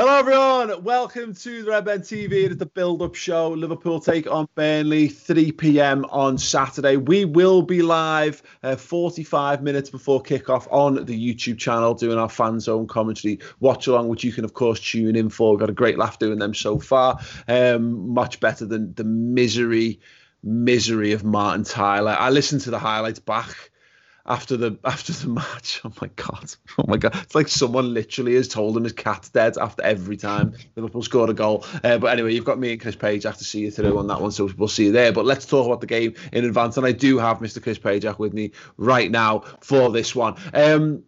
Hello, everyone. Welcome to the Red TV. It is the build-up show. Liverpool take on Burnley, 3 p.m. on Saturday. We will be live uh, 45 minutes before kickoff on the YouTube channel, doing our fan zone commentary watch along, which you can of course tune in for. We've got a great laugh doing them so far. Um, much better than the misery, misery of Martin Tyler. I listened to the highlights back after the after the match. Oh my god! Oh my god! It's like someone literally has told him his cat's dead after every time Liverpool scored a goal. Uh, but anyway, you've got me and Chris Page. I have to see you through on that one, so we'll see you there. But let's talk about the game in advance, and I do have Mr. Chris Page with me right now for this one. Um,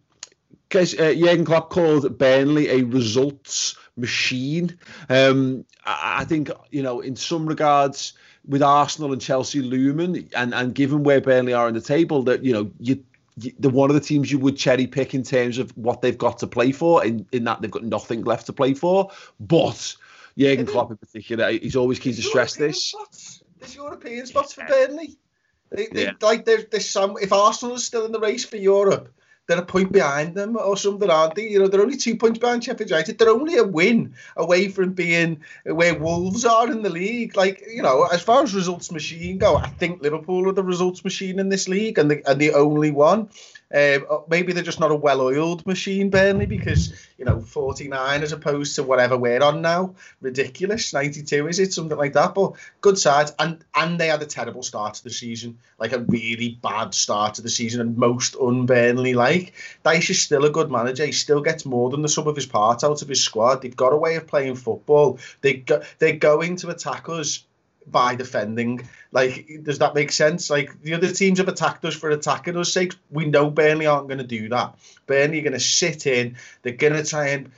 Chris, uh, Jurgen Klopp called Burnley a results machine. Um, I, I think you know, in some regards with Arsenal and Chelsea looming, and and given where Burnley are in the table, that you know you the one of the teams you would cherry pick in terms of what they've got to play for, in, in that they've got nothing left to play for. But Jurgen Klopp in particular, he's always keen to stress European this. Spots. There's European spots for Burnley. They, they, yeah. Like there's, there's some. If Arsenal is still in the race for Europe, they're a point behind them or something, aren't they? You know, they're only two points behind Sheffield United. They're only a win away from being where Wolves are in the league. Like, you know, as far as results machine go, I think Liverpool are the results machine in this league and the, and the only one. Um, maybe they're just not a well-oiled machine, Burnley, because you know 49 as opposed to whatever we're on now. Ridiculous. 92 is it something like that? But good sides, and and they had a terrible start to the season, like a really bad start to the season, and most un-Burnley like. Dyche is still a good manager. He still gets more than the sum of his parts out of his squad. They've got a way of playing football. They go, they're going to attack us by defending. Like, does that make sense? Like, the other teams have attacked us for attacking us' sake. We know Burnley aren't going to do that. Burnley are going to sit in. They're going to try and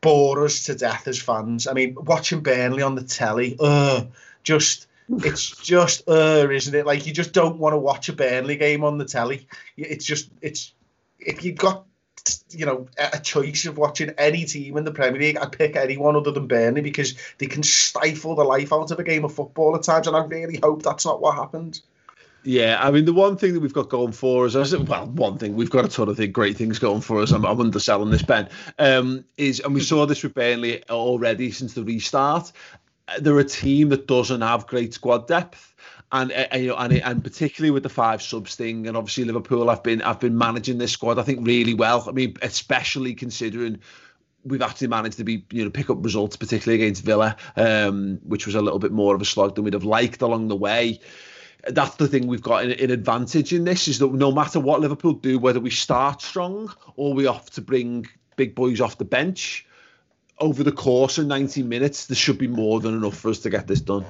bore us to death as fans. I mean, watching Burnley on the telly, uh, just it's just uh, isn't it? Like you just don't want to watch a Burnley game on the telly. It's just it's if you've got you know, a choice of watching any team in the Premier League, I'd pick anyone other than Burnley because they can stifle the life out of a game of football at times, and I really hope that's not what happened. Yeah, I mean the one thing that we've got going for us, well, one thing we've got a ton of great things going for us. I'm, I'm underselling this, Ben. Um, is and we saw this with Burnley already since the restart. They're a team that doesn't have great squad depth and uh, you know, and and particularly with the five subs thing, and obviously Liverpool I've been I've been managing this squad, I think, really well. I mean, especially considering we've actually managed to be you know pick up results, particularly against Villa, um, which was a little bit more of a slog than we'd have liked along the way. That's the thing we've got in advantage in this is that no matter what Liverpool do, whether we start strong or we have to bring big boys off the bench over the course of 90 minutes, there should be more than enough for us to get this done.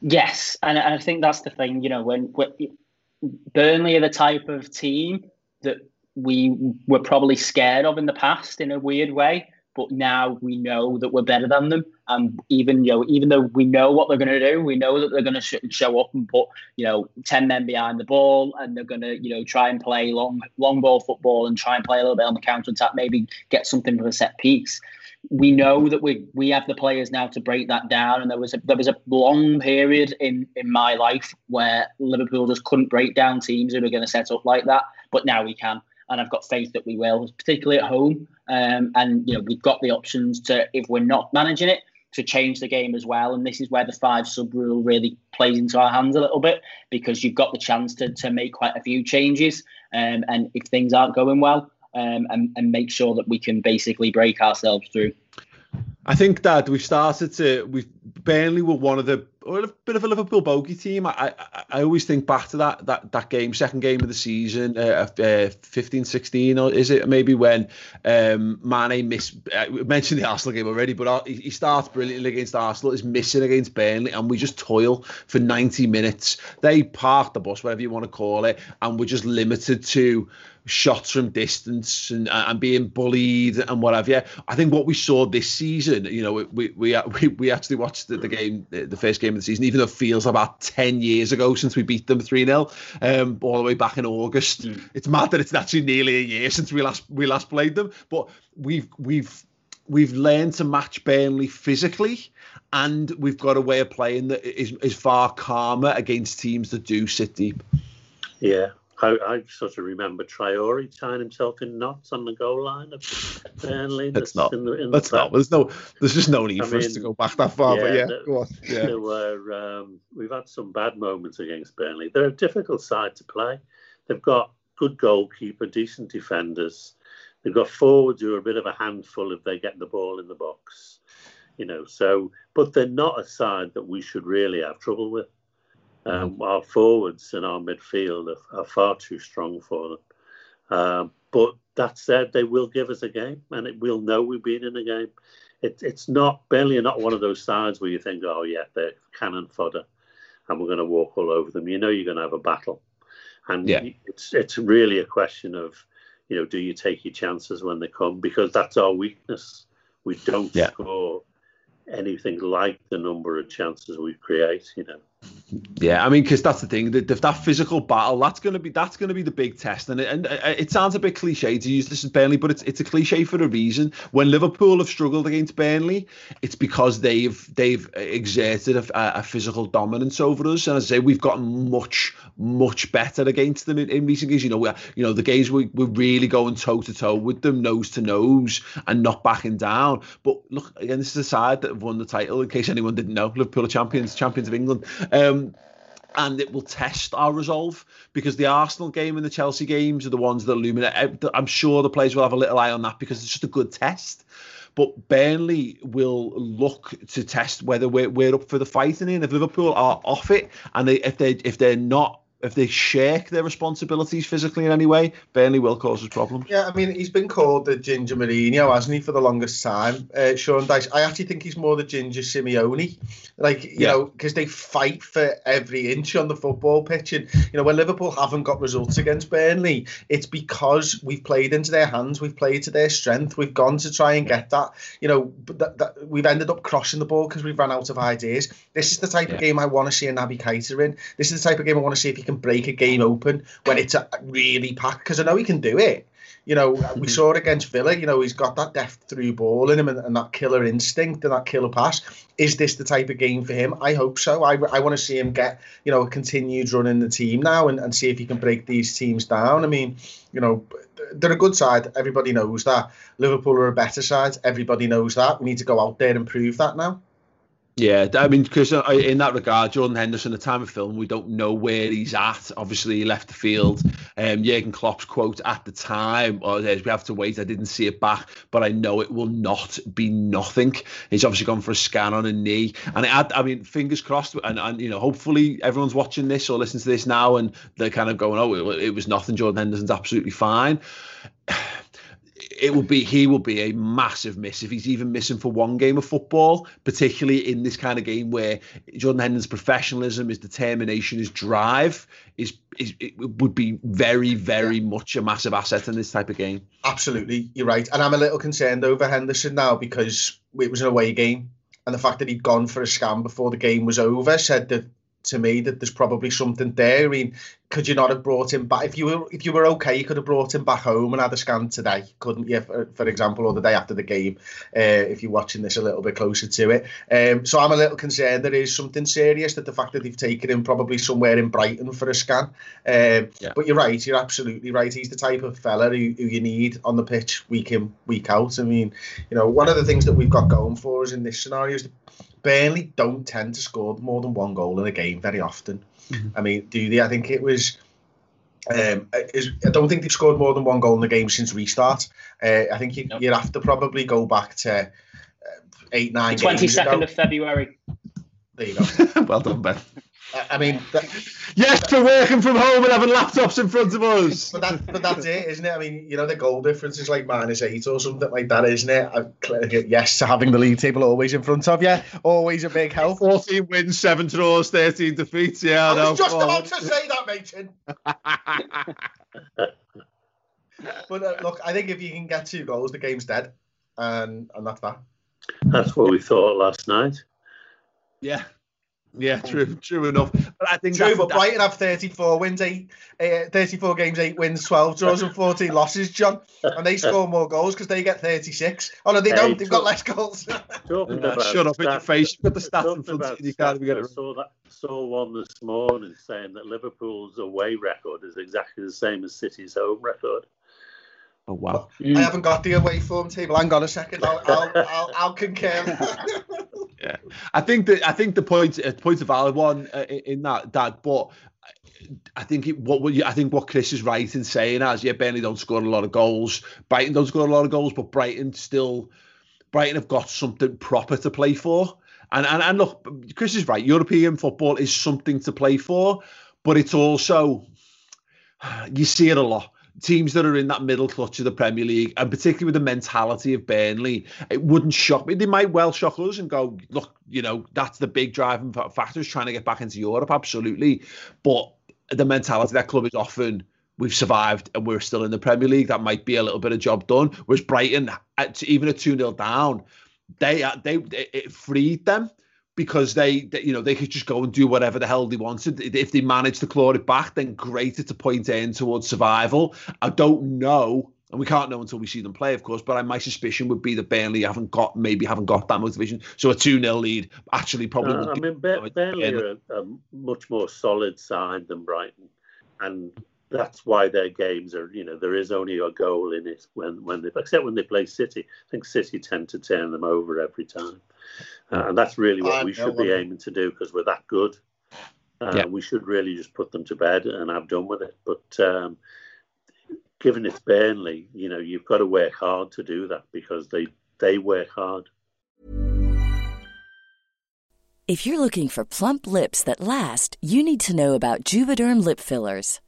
Yes, and I think that's the thing. You know, when, when Burnley are the type of team that we were probably scared of in the past in a weird way, but now we know that we're better than them. And even you know, even though we know what they're going to do, we know that they're going to sh- show up and put you know ten men behind the ball, and they're going to you know try and play long long ball football and try and play a little bit on the counter attack, maybe get something from a set piece we know that we we have the players now to break that down. And there was a there was a long period in in my life where Liverpool just couldn't break down teams who are going to set up like that. But now we can, and I've got faith that we will, particularly at home. Um, and you know we've got the options to if we're not managing it to change the game as well. And this is where the five sub rule really plays into our hands a little bit because you've got the chance to to make quite a few changes. Um, and if things aren't going well, um, and, and make sure that we can basically break ourselves through. I think that we've started to we've Burnley were one of the a bit of a Liverpool bogey team. I, I, I always think back to that that that game, second game of the season, uh, uh, 15, 16, or is it maybe when um, Mane miss? Uh, we mentioned the Arsenal game already, but he, he starts brilliantly against Arsenal, is missing against Burnley, and we just toil for 90 minutes. They park the bus, whatever you want to call it, and we're just limited to shots from distance and, and being bullied and whatever. Yeah, I think what we saw this season, you know, we we we, we actually watched the, the game, the first game of the season, even though it feels about ten years ago since we beat them three 0 um, all the way back in August. Mm. It's mad that it's actually nearly a year since we last we last played them, but we've we've we've learned to match Burnley physically, and we've got a way of playing that is is far calmer against teams that do sit deep. Yeah, I, I, sort of remember Traore tying himself in knots on the goal line of Burnley. That's not. In the, in that's the not. There's no. There's just no need I for mean, us to go back that far. Yeah, but yeah, go on. Yeah. There were. Um, we've had some bad moments against Burnley. They're a difficult side to play. They've got good goalkeeper, decent defenders. They've got forwards who are a bit of a handful if they get the ball in the box. You know, so but they're not a side that we should really have trouble with. Um, our forwards and our midfield are, are far too strong for them. Um, but that said, they will give us a game, and it, we'll know we've been in a game. It, it's not barely not one of those sides where you think, oh yeah, they're cannon fodder, and we're going to walk all over them. You know, you're going to have a battle, and yeah. it's it's really a question of, you know, do you take your chances when they come because that's our weakness. We don't yeah. score anything like the number of chances we create. You know. Yeah, I mean, because that's the thing that that physical battle that's going to be that's to be the big test, and it, and uh, it sounds a bit cliche to use this as Burnley, but it's it's a cliche for a reason. When Liverpool have struggled against Burnley, it's because they've they've exerted a, a physical dominance over us, and as I say, we've gotten much much better against them in, in recent games. You know, we you know the games we we're really going toe to toe with them, nose to nose, and not backing down. But look, again, this is a side that have won the title. In case anyone didn't know, Liverpool are champions, champions of England. Um, and it will test our resolve because the Arsenal game and the Chelsea games are the ones that illuminate. I'm sure the players will have a little eye on that because it's just a good test. But Burnley will look to test whether we're, we're up for the fighting. And if Liverpool are off it, and they if they if they're not if they shirk their responsibilities physically in any way, Burnley will cause us problems. Yeah, I mean, he's been called the Ginger Mourinho, hasn't he, for the longest time? Uh, Sean Dyche. I actually think he's more the Ginger Simeone. Like, you yeah. know, because they fight for every inch on the football pitch. And, you know, when Liverpool haven't got results against Burnley, it's because we've played into their hands, we've played to their strength, we've gone to try and get that. You know, that, that we've ended up crossing the ball because we've run out of ideas. This is the type yeah. of game I want to see a Naby Keita in. This is the type of game I want to see if he can can break a game open when it's really packed because I know he can do it. You know, we mm-hmm. saw it against Villa. You know, he's got that deft through ball in him and, and, that killer instinct and that killer pass. Is this the type of game for him? I hope so. I, I want to see him get, you know, a continued run in the team now and, and see if he can break these teams down. I mean, you know, they're a good side. Everybody knows that. Liverpool are a better side. Everybody knows that. We need to go out there and prove that now. Yeah, I mean, because uh, in that regard, Jordan Henderson, the time of film, we don't know where he's at. Obviously, he left the field. Um, Jurgen Klopp's quote at the time was, "We have to wait." I didn't see it back, but I know it will not be nothing. He's obviously gone for a scan on a knee, and it I mean, fingers crossed, and, and you know, hopefully everyone's watching this or listening to this now, and they're kind of going, "Oh, it, it was nothing." Jordan Henderson's absolutely fine it will be he will be a massive miss if he's even missing for one game of football, particularly in this kind of game where Jordan Henderson's professionalism, his determination, his drive is, is it would be very, very much a massive asset in this type of game. Absolutely, you're right, and I'm a little concerned over Henderson now because it was an away game, and the fact that he'd gone for a scan before the game was over said that to me that there's probably something there. I mean, could you not have brought him back if you were if you were okay? You could have brought him back home and had a scan today, couldn't you? For, for example, or the day after the game, uh, if you're watching this a little bit closer to it. Um, so I'm a little concerned there is something serious that the fact that they've taken him probably somewhere in Brighton for a scan. Um, yeah. But you're right, you're absolutely right. He's the type of fella who, who you need on the pitch week in week out. I mean, you know, one of the things that we've got going for us in this scenario is Burnley don't tend to score more than one goal in a game very often. Mm-hmm. I mean, do they? I think it was. Um, is, I don't think they've scored more than one goal in the game since restart. Uh, I think you, nope. you'd have to probably go back to uh, eight, nine. Twenty second of February. There you go. well done, Ben. I mean, that, yes, for working from home and having laptops in front of us. But that, but that's it, isn't it? I mean, you know, the goal difference is like minus eight or something like that, isn't it? Yes, to having the league table always in front of you, always a big help. 14 wins, seven draws, 13 defeats. Yeah, I, I was just about to say that, Mason. but uh, look, I think if you can get two goals, the game's dead, and and that's that. That's what we thought last night. Yeah, yeah, true, true enough. But I think true. But Brighton have 34 wins, eight, uh, 34 games, eight wins, 12 draws, and 14 losses, John. And they score more goals because they get 36. Oh no, they hey, don't. They've got less goals. Talking about shut up in your face. You've the stats in front of you. You can't even get it. Saw that. Saw one this morning saying that Liverpool's away record is exactly the same as City's home record. Oh wow! I haven't got the away form table. Hang on a second. I'll I'll, I'll, I'll concur. yeah, I think that I think the point uh, point a valid one uh, in that that, but I think it, what I think what Chris is right in saying as yeah, Burnley don't score a lot of goals, Brighton don't score a lot of goals, but Brighton still Brighton have got something proper to play for. And and and look, Chris is right. European football is something to play for, but it's also you see it a lot teams that are in that middle clutch of the Premier League, and particularly with the mentality of Burnley, it wouldn't shock me. They might well shock us and go, look, you know, that's the big driving factor is trying to get back into Europe, absolutely. But the mentality that club is often we've survived and we're still in the Premier League. That might be a little bit of job done. Whereas Brighton, at, even a 2 0 down, they, they it freed them because they, they, you know, they could just go and do whatever the hell they wanted. If they managed to claw it back, then great. It's a point in towards survival. I don't know, and we can't know until we see them play, of course. But I, my suspicion would be that Burnley haven't got, maybe haven't got that motivation. So a two 0 lead actually probably. Uh, I mean, Burnley are a, a much more solid side than Brighton, and that's why their games are, you know, there is only a goal in it when when they, except when they play City. I think City tend to turn them over every time. Uh, and that's really what we should be aiming to do because we're that good. Uh, yeah. We should really just put them to bed and have done with it. But um, given it's Burnley, you know, you've got to work hard to do that because they they work hard. If you're looking for plump lips that last, you need to know about Juvederm lip fillers.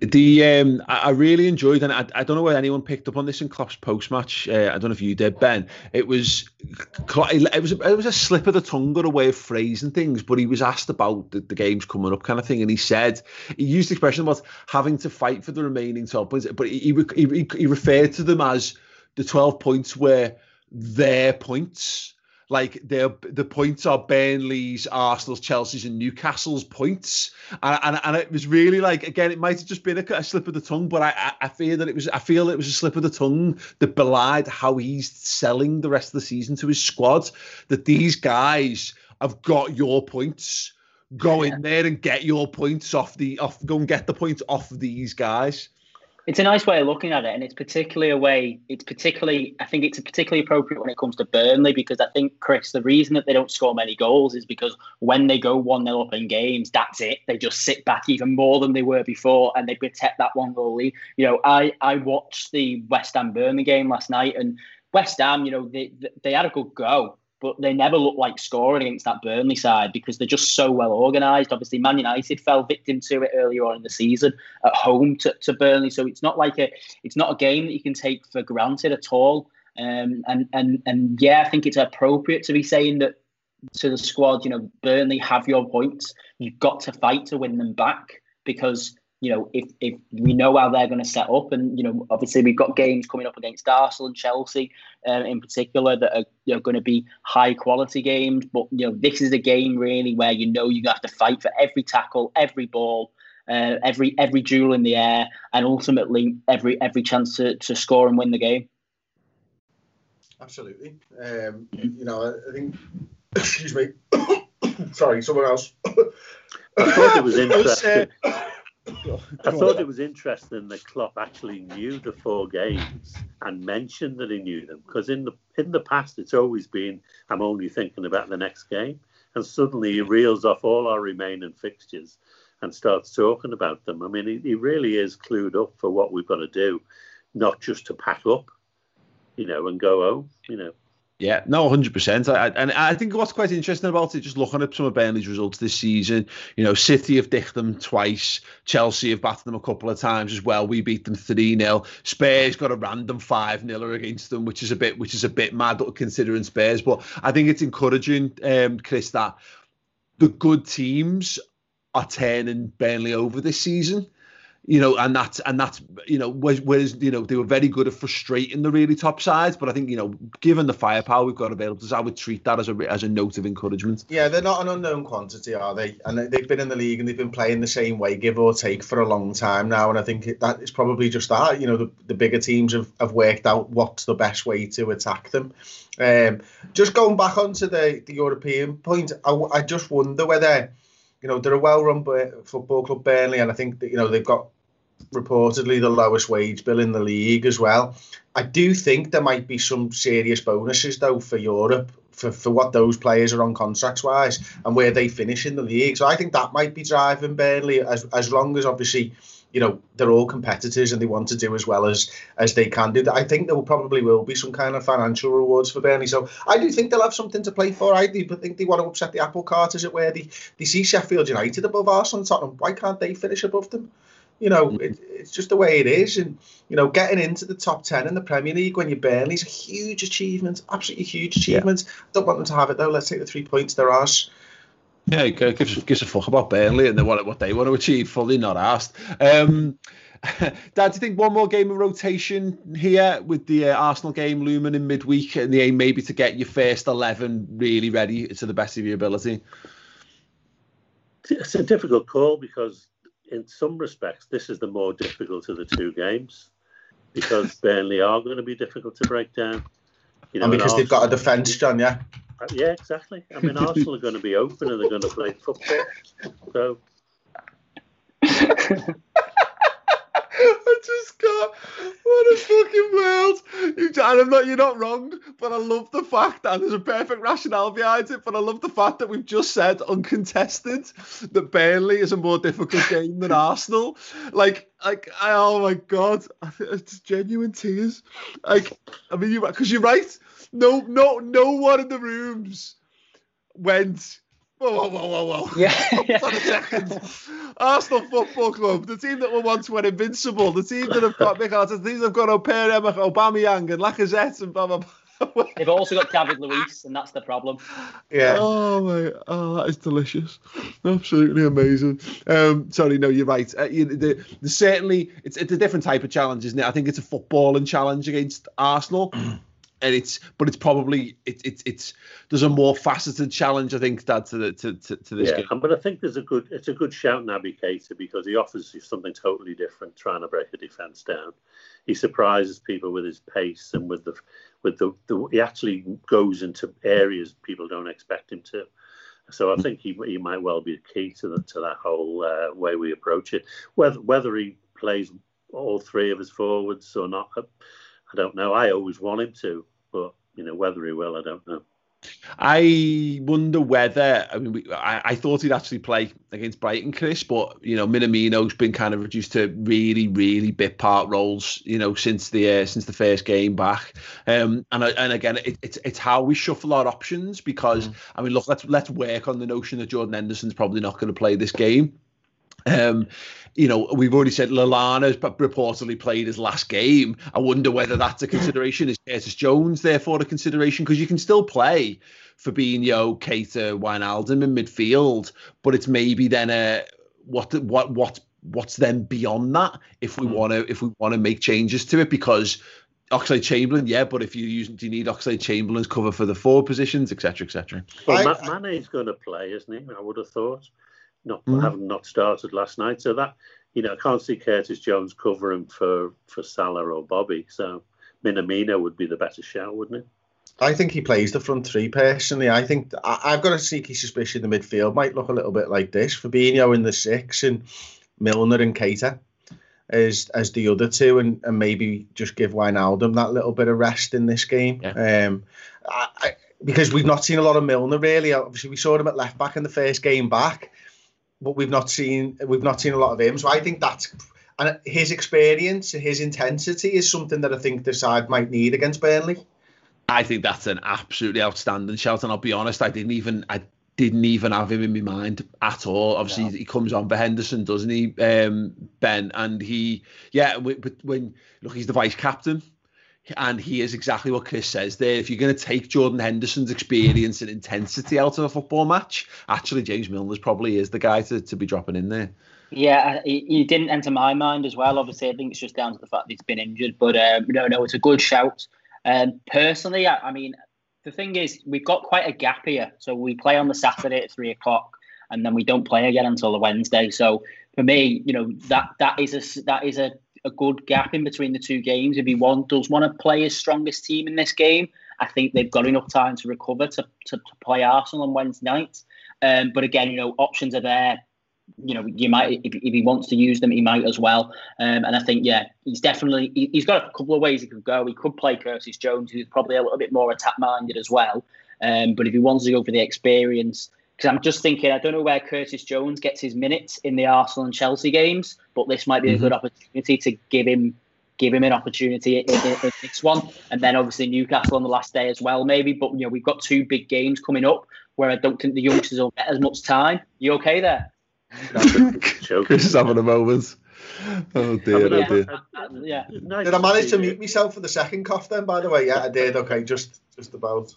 The um, I, I, really enjoyed, and I, I don't know whether anyone picked up on this in Klopp's post match. Uh, I don't know if you did, Ben. It was it was a, it was a slip of the tongue or a way of phrasing things, but he was asked about the, the games coming up, kind of thing, and he said he used the expression about having to fight for the remaining twelve points, but he he, he, he referred to them as the twelve points were their points like the the points are Burnley's, Arsenal's, Chelsea's, and Newcastle's points, and, and, and it was really like again, it might have just been a, a slip of the tongue, but I, I, I fear that it was I feel it was a slip of the tongue that belied how he's selling the rest of the season to his squad. That these guys have got your points. Go yeah. in there and get your points off the off. Go and get the points off these guys it's a nice way of looking at it, and it's particularly a way. It's particularly, I think, it's particularly appropriate when it comes to Burnley because I think Chris, the reason that they don't score many goals is because when they go one 0 up in games, that's it. They just sit back even more than they were before, and they protect that one goal lead. You know, I I watched the West Ham Burnley game last night, and West Ham, you know, they they had a good go, but they never look like scoring against that Burnley side because they're just so well organised. Obviously, Man United fell victim to it earlier on in the season at home to, to Burnley, so it's not like a it's not a game that you can take for granted at all. Um, and and and yeah, I think it's appropriate to be saying that to the squad, you know, Burnley have your points. You've got to fight to win them back because you know, if if we know how they're going to set up, and you know, obviously we've got games coming up against Arsenal and Chelsea, um, in particular, that are you know, going to be high quality games. But you know, this is a game really where you know you have to fight for every tackle, every ball, uh, every every duel in the air, and ultimately every every chance to, to score and win the game. Absolutely. Um, you know, I think. Excuse me. Sorry, someone else. I thought it was interesting. I thought it was interesting that Klopp actually knew the four games and mentioned that he knew them because in the in the past it's always been I'm only thinking about the next game, and suddenly he reels off all our remaining fixtures and starts talking about them. I mean, he, he really is clued up for what we've got to do, not just to pack up, you know, and go home, you know. Yeah, no, hundred percent. And I think what's quite interesting about it, just looking at some of Burnley's results this season, you know, City have dicked them twice, Chelsea have battered them a couple of times as well. We beat them three 0 Spurs got a random five 0 against them, which is a bit, which is a bit mad considering Spurs. But I think it's encouraging, um, Chris, that the good teams are turning Burnley over this season you know, and that's and that's you know, whereas you know they were very good at frustrating the really top sides, but I think you know, given the firepower we've got available I would treat that as a as a note of encouragement. Yeah, they're not an unknown quantity, are they? And they've been in the league and they've been playing the same way, give or take, for a long time now. And I think that is probably just that. You know, the, the bigger teams have, have worked out what's the best way to attack them. Um, just going back onto the the European point, I, I just wonder whether you know, they're a well-run football club, Burnley, and I think that you know they've got reportedly the lowest wage bill in the league as well. I do think there might be some serious bonuses though for Europe for, for what those players are on contracts wise and where they finish in the league. So I think that might be driving Burnley as as long as obviously you know they're all competitors and they want to do as well as as they can do. I think there will probably will be some kind of financial rewards for Burnley. So I do think they'll have something to play for. I do think they want to upset the apple cart, as it were. They they see Sheffield United above Arsenal and Tottenham. Why can't they finish above them? You know, mm. it, it's just the way it is. And, you know, getting into the top 10 in the Premier League when you're Burnley is a huge achievement, absolutely huge achievement. Yeah. Don't want them to have it, though. Let's take the three points. They're Yeah, gives, gives a fuck about Burnley and what, what they want to achieve, fully not asked. Um, Dad, do you think one more game of rotation here with the uh, Arsenal game looming in midweek and the aim maybe to get your first 11 really ready to the best of your ability? It's a difficult call because in some respects, this is the more difficult of the two games because Burnley are going to be difficult to break down. You know, and because and they've got a defence, John, yeah? Uh, yeah, exactly. I mean, Arsenal are going to be open and they're going to play football. So. I just got what a fucking world. You, and I'm not, you're not wrong, but I love the fact that there's a perfect rationale behind it. But I love the fact that we've just said uncontested that Burnley is a more difficult game than Arsenal. Like, like, I, oh my god, I think it's genuine tears. Like, I mean, you because you're right. No, no, no one in the rooms went Whoa, whoa, whoa, whoa, whoa. Yeah. Hold on a second. Arsenal Football Club, the team that were once were invincible, the team that have got Mick Arteta, the team that have got O'Pere, Emma, Aubameyang and Lacazette and blah, blah, blah. They've also got David Luiz, and that's the problem. Yeah. Oh my! Oh, that is delicious. Absolutely amazing. Um, sorry, no, you're right. Uh, you, the, the, certainly, it's it's a different type of challenge, isn't it? I think it's a footballing challenge against Arsenal. And it's but it's probably it's it's it's there's a more faceted challenge I think Dad to the to, to, to this yeah, game. but I think there's a good it's a good shout Keita because he offers you something totally different, trying to break a defence down. He surprises people with his pace and with the with the, the he actually goes into areas people don't expect him to. So I think he he might well be the key to the, to that whole uh, way we approach it. Whether whether he plays all three of his forwards or not, I don't know. I always want him to, but you know whether he will, I don't know. I wonder whether I mean we, I, I thought he'd actually play against Brighton, Chris, but you know Minamino's been kind of reduced to really, really bit part roles, you know, since the uh, since the first game back. Um, and and again, it, it's it's how we shuffle our options because mm. I mean, look, let's let's work on the notion that Jordan Henderson's probably not going to play this game. Um, you know, we've already said Lallana's reportedly played his last game. I wonder whether that's a consideration. Is Curtis Jones therefore a consideration? Because you can still play Fabinho, Keita, Wijnaldum in midfield, but it's maybe then a what what what what's then beyond that if we want to if we want to make changes to it because Oxlade Chamberlain, yeah, but if you use, do you need Oxlade Chamberlain's cover for the forward positions, etc., etc. Well, I, Mane's going to play, isn't he? I would have thought not mm. having not started last night. So that you know, I can't see Curtis Jones covering for for Salah or Bobby. So Minamino would be the better shout, wouldn't it? I think he plays the front three personally. I think I, have got a sneaky suspicion the midfield might look a little bit like this: Fabinho in the six and Milner and Keita as as the other two, and, and maybe just give Wijnaldum that little bit of rest in this game. Yeah. Um, I, I, because we've not seen a lot of Milner really. Obviously, we saw him at left back in the first game back but we've not seen we've not seen a lot of him. So I think that's and his experience, his intensity is something that I think the side might need against Burnley. I think that's an absolutely outstanding shout, and I'll be honest, I didn't even I didn't even have him in my mind at all. Obviously, no. he comes on for Henderson, doesn't he, um, Ben? And he, yeah, but when look, he's the vice captain and he is exactly what Chris says there. If you're going to take Jordan Henderson's experience and intensity out of a football match, actually James Milner's probably is the guy to, to be dropping in there. Yeah, he, didn't enter my mind as well. Obviously, I think it's just down to the fact that he's been injured. But um, no, no, it's a good shout. Um, personally, I, I mean, the thing is, we've got quite a gap here. So we play on the Saturday at three o'clock, and then we don't play again until the Wednesday. So for me, you know, that that is a that is a a good gap in between the two games. If he want, does want to play his strongest team in this game, I think they've got enough time to recover to, to, to play Arsenal on Wednesday night. Um, but again, you know, options are there. You know, you might if, if he wants to use them, he might as well. Um, and I think, yeah, he's definitely he, has got a couple of ways he could go. He could play Curtis Jones, who's probably a little bit more attack minded as well. Um, but if he wants to go for the experience, because I'm just thinking, I don't know where Curtis Jones gets his minutes in the Arsenal and Chelsea games, but this might be mm-hmm. a good opportunity to give him give him an opportunity in, in, in, this one, and then obviously Newcastle on the last day as well, maybe. But you know, we've got two big games coming up where I don't think the youngsters will get as much time. You okay there? Chris is having a moment. Oh dear, oh dear. yeah. Did I manage to mute myself for the second cough then? By the way, yeah, I did. Okay, just just about.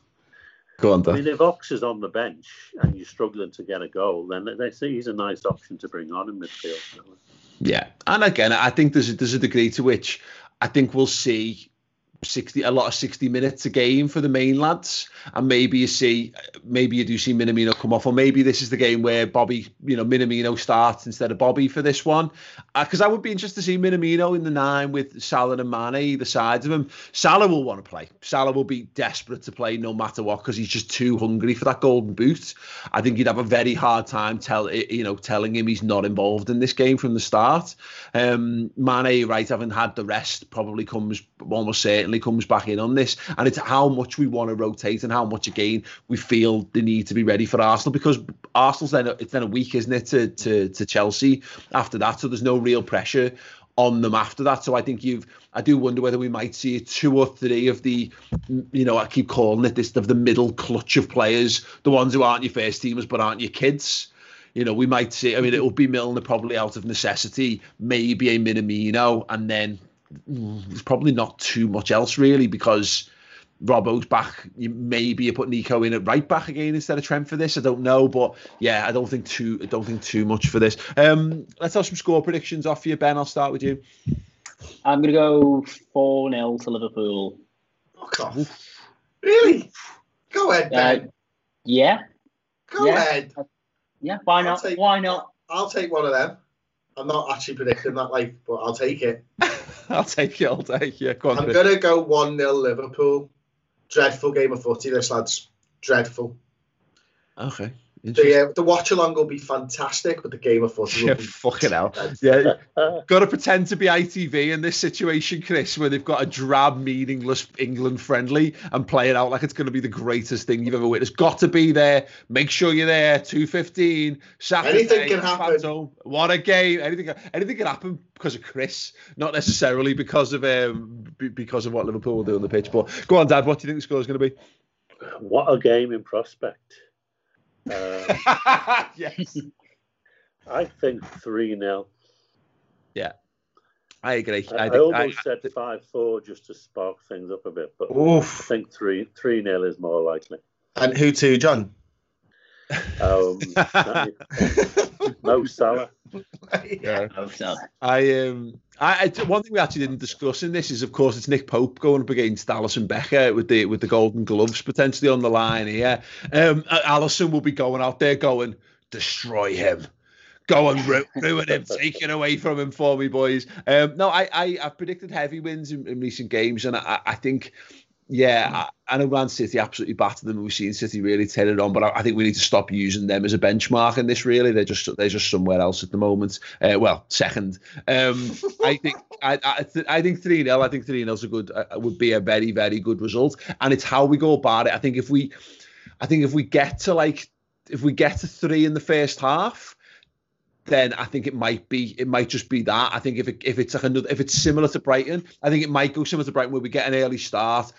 Go on, I mean, if Ox is on the bench and you're struggling to get a goal, then they see he's a nice option to bring on in midfield. Yeah, and again, I think there's a, there's a degree to which I think we'll see 60 a lot of 60 minutes a game for the main lads. And maybe you see maybe you do see Minamino come off or maybe this is the game where Bobby you know Minamino starts instead of Bobby for this one. Because uh, I would be interested to see Minamino in the nine with Salah and Mane the sides of him. Salah will want to play. Salah will be desperate to play no matter what because he's just too hungry for that golden boot. I think he'd have a very hard time tell you know telling him he's not involved in this game from the start. Um Mane right having had the rest probably comes almost certainly comes back in on this, and it's how much we want to rotate and how much again we feel the need to be ready for Arsenal because Arsenal's then it's then a week, isn't it, to to, to Chelsea after that, so there's no real pressure on them after that. So I think you've, I do wonder whether we might see two or three of the, you know, I keep calling it this of the middle clutch of players, the ones who aren't your first teamers but aren't your kids. You know, we might see. I mean, it will be Milner probably out of necessity, maybe a Minamino, and then there's probably not too much else really because Robbo's back. You maybe you put Nico in at right back again instead of Trent for this. I don't know, but yeah, I don't think too. I don't think too much for this. Um, let's have some score predictions off you, Ben. I'll start with you. I'm gonna go four 0 to Liverpool. Fuck off. Really? Go ahead, Ben. Uh, yeah. Go yeah. ahead. Yeah. Why not? take- Why not? I'll take one of them. I'm not actually predicting that, like, but I'll take it. I'll take it. I'll take it. Go on, I'm gonna go one 0 Liverpool. Dreadful game of footy, this lads. Dreadful. Okay. The, uh, the watch along will be fantastic, but the game of footy Yeah, will be fucking hell. Yeah, got to pretend to be ITV in this situation, Chris, where they've got a drab, meaningless England friendly and play it out like it's going to be the greatest thing you've ever witnessed. Got to be there. Make sure you're there. Two fifteen. Saturday. Anything can happen. fans. What a game! Anything, anything can happen because of Chris, not necessarily because of um because of what Liverpool will do on the pitch. But go on, Dad. What do you think the score is going to be? What a game in prospect. Um, yes. I think 3 0. Yeah. I agree. I, I, think- almost said 5 4 just to spark things up a bit, but I think 3 3 0 is more likely. And who to, John? Um, Mo Salah. yeah. Oh, so. I um I, I one thing we actually didn't discuss in this is of course it's Nick Pope going up against Alisson Becker with the with the golden gloves potentially on the line here. Um Alisson will be going out there going destroy him. Go and ru- ruin him, take it away from him for me, boys. Um, no, I, I I've predicted heavy wins in, in recent games, and I, I think, yeah, I, know Man City absolutely battered them. We've seen City really tear it on, but I, I think we need to stop using them as a benchmark in this. Really, they're just they're just somewhere else at the moment. Uh, well, second, um, I think I I, th- I think three 0 I think three 0 is a good uh, would be a very very good result, and it's how we go about it. I think if we, I think if we get to like if we get to three in the first half then I think it might be it might just be that. I think if it, if it's like another if it's similar to Brighton, I think it might go similar to Brighton where we get an early start,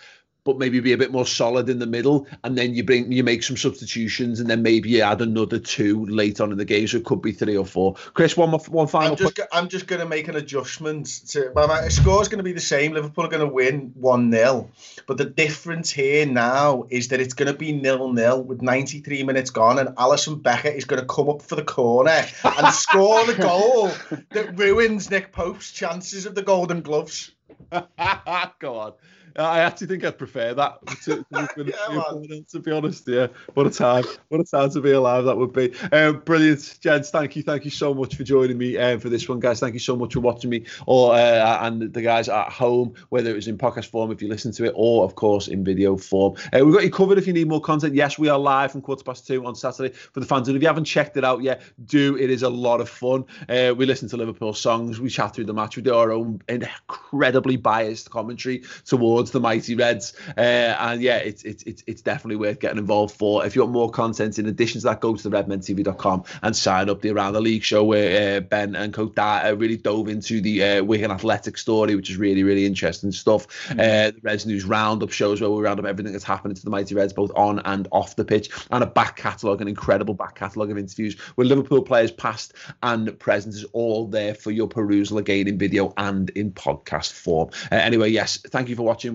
but maybe be a bit more solid in the middle, and then you bring you make some substitutions, and then maybe you add another two late on in the game, so it could be three or four. Chris, one more one final. I'm just, I'm just going to make an adjustment. To, well, my score's going to be the same. Liverpool are going to win 1 0. But the difference here now is that it's going to be nil nil with 93 minutes gone, and Alisson Becker is going to come up for the corner and score the goal that ruins Nick Pope's chances of the Golden Gloves. Go on. I actually think I'd prefer that to, to, Yeah, to be honest. Yeah, what a time! What a time to be alive that would be. Um, brilliant, gents. Thank you, thank you so much for joining me um, for this one, guys. Thank you so much for watching me, or uh, and the guys at home, whether it was in podcast form if you listen to it, or of course in video form. Uh, we've got you covered if you need more content. Yes, we are live from quarter past two on Saturday for the fans, and if you haven't checked it out yet, do. It is a lot of fun. Uh, we listen to Liverpool songs, we chat through the match, we do our own incredibly biased commentary towards the mighty Reds, uh, and yeah, it's it's it's it's definitely worth getting involved for. If you want more content in addition to that, go to the redmentv.com and sign up the Around the League show where uh, Ben and Coach uh, really dove into the uh, Wigan Athletic story, which is really really interesting stuff. Uh, the Reds News Roundup shows where we round up everything that's happening to the mighty Reds, both on and off the pitch, and a back catalogue, an incredible back catalogue of interviews with Liverpool players past and present is all there for your perusal again in video and in podcast form. Uh, anyway, yes, thank you for watching.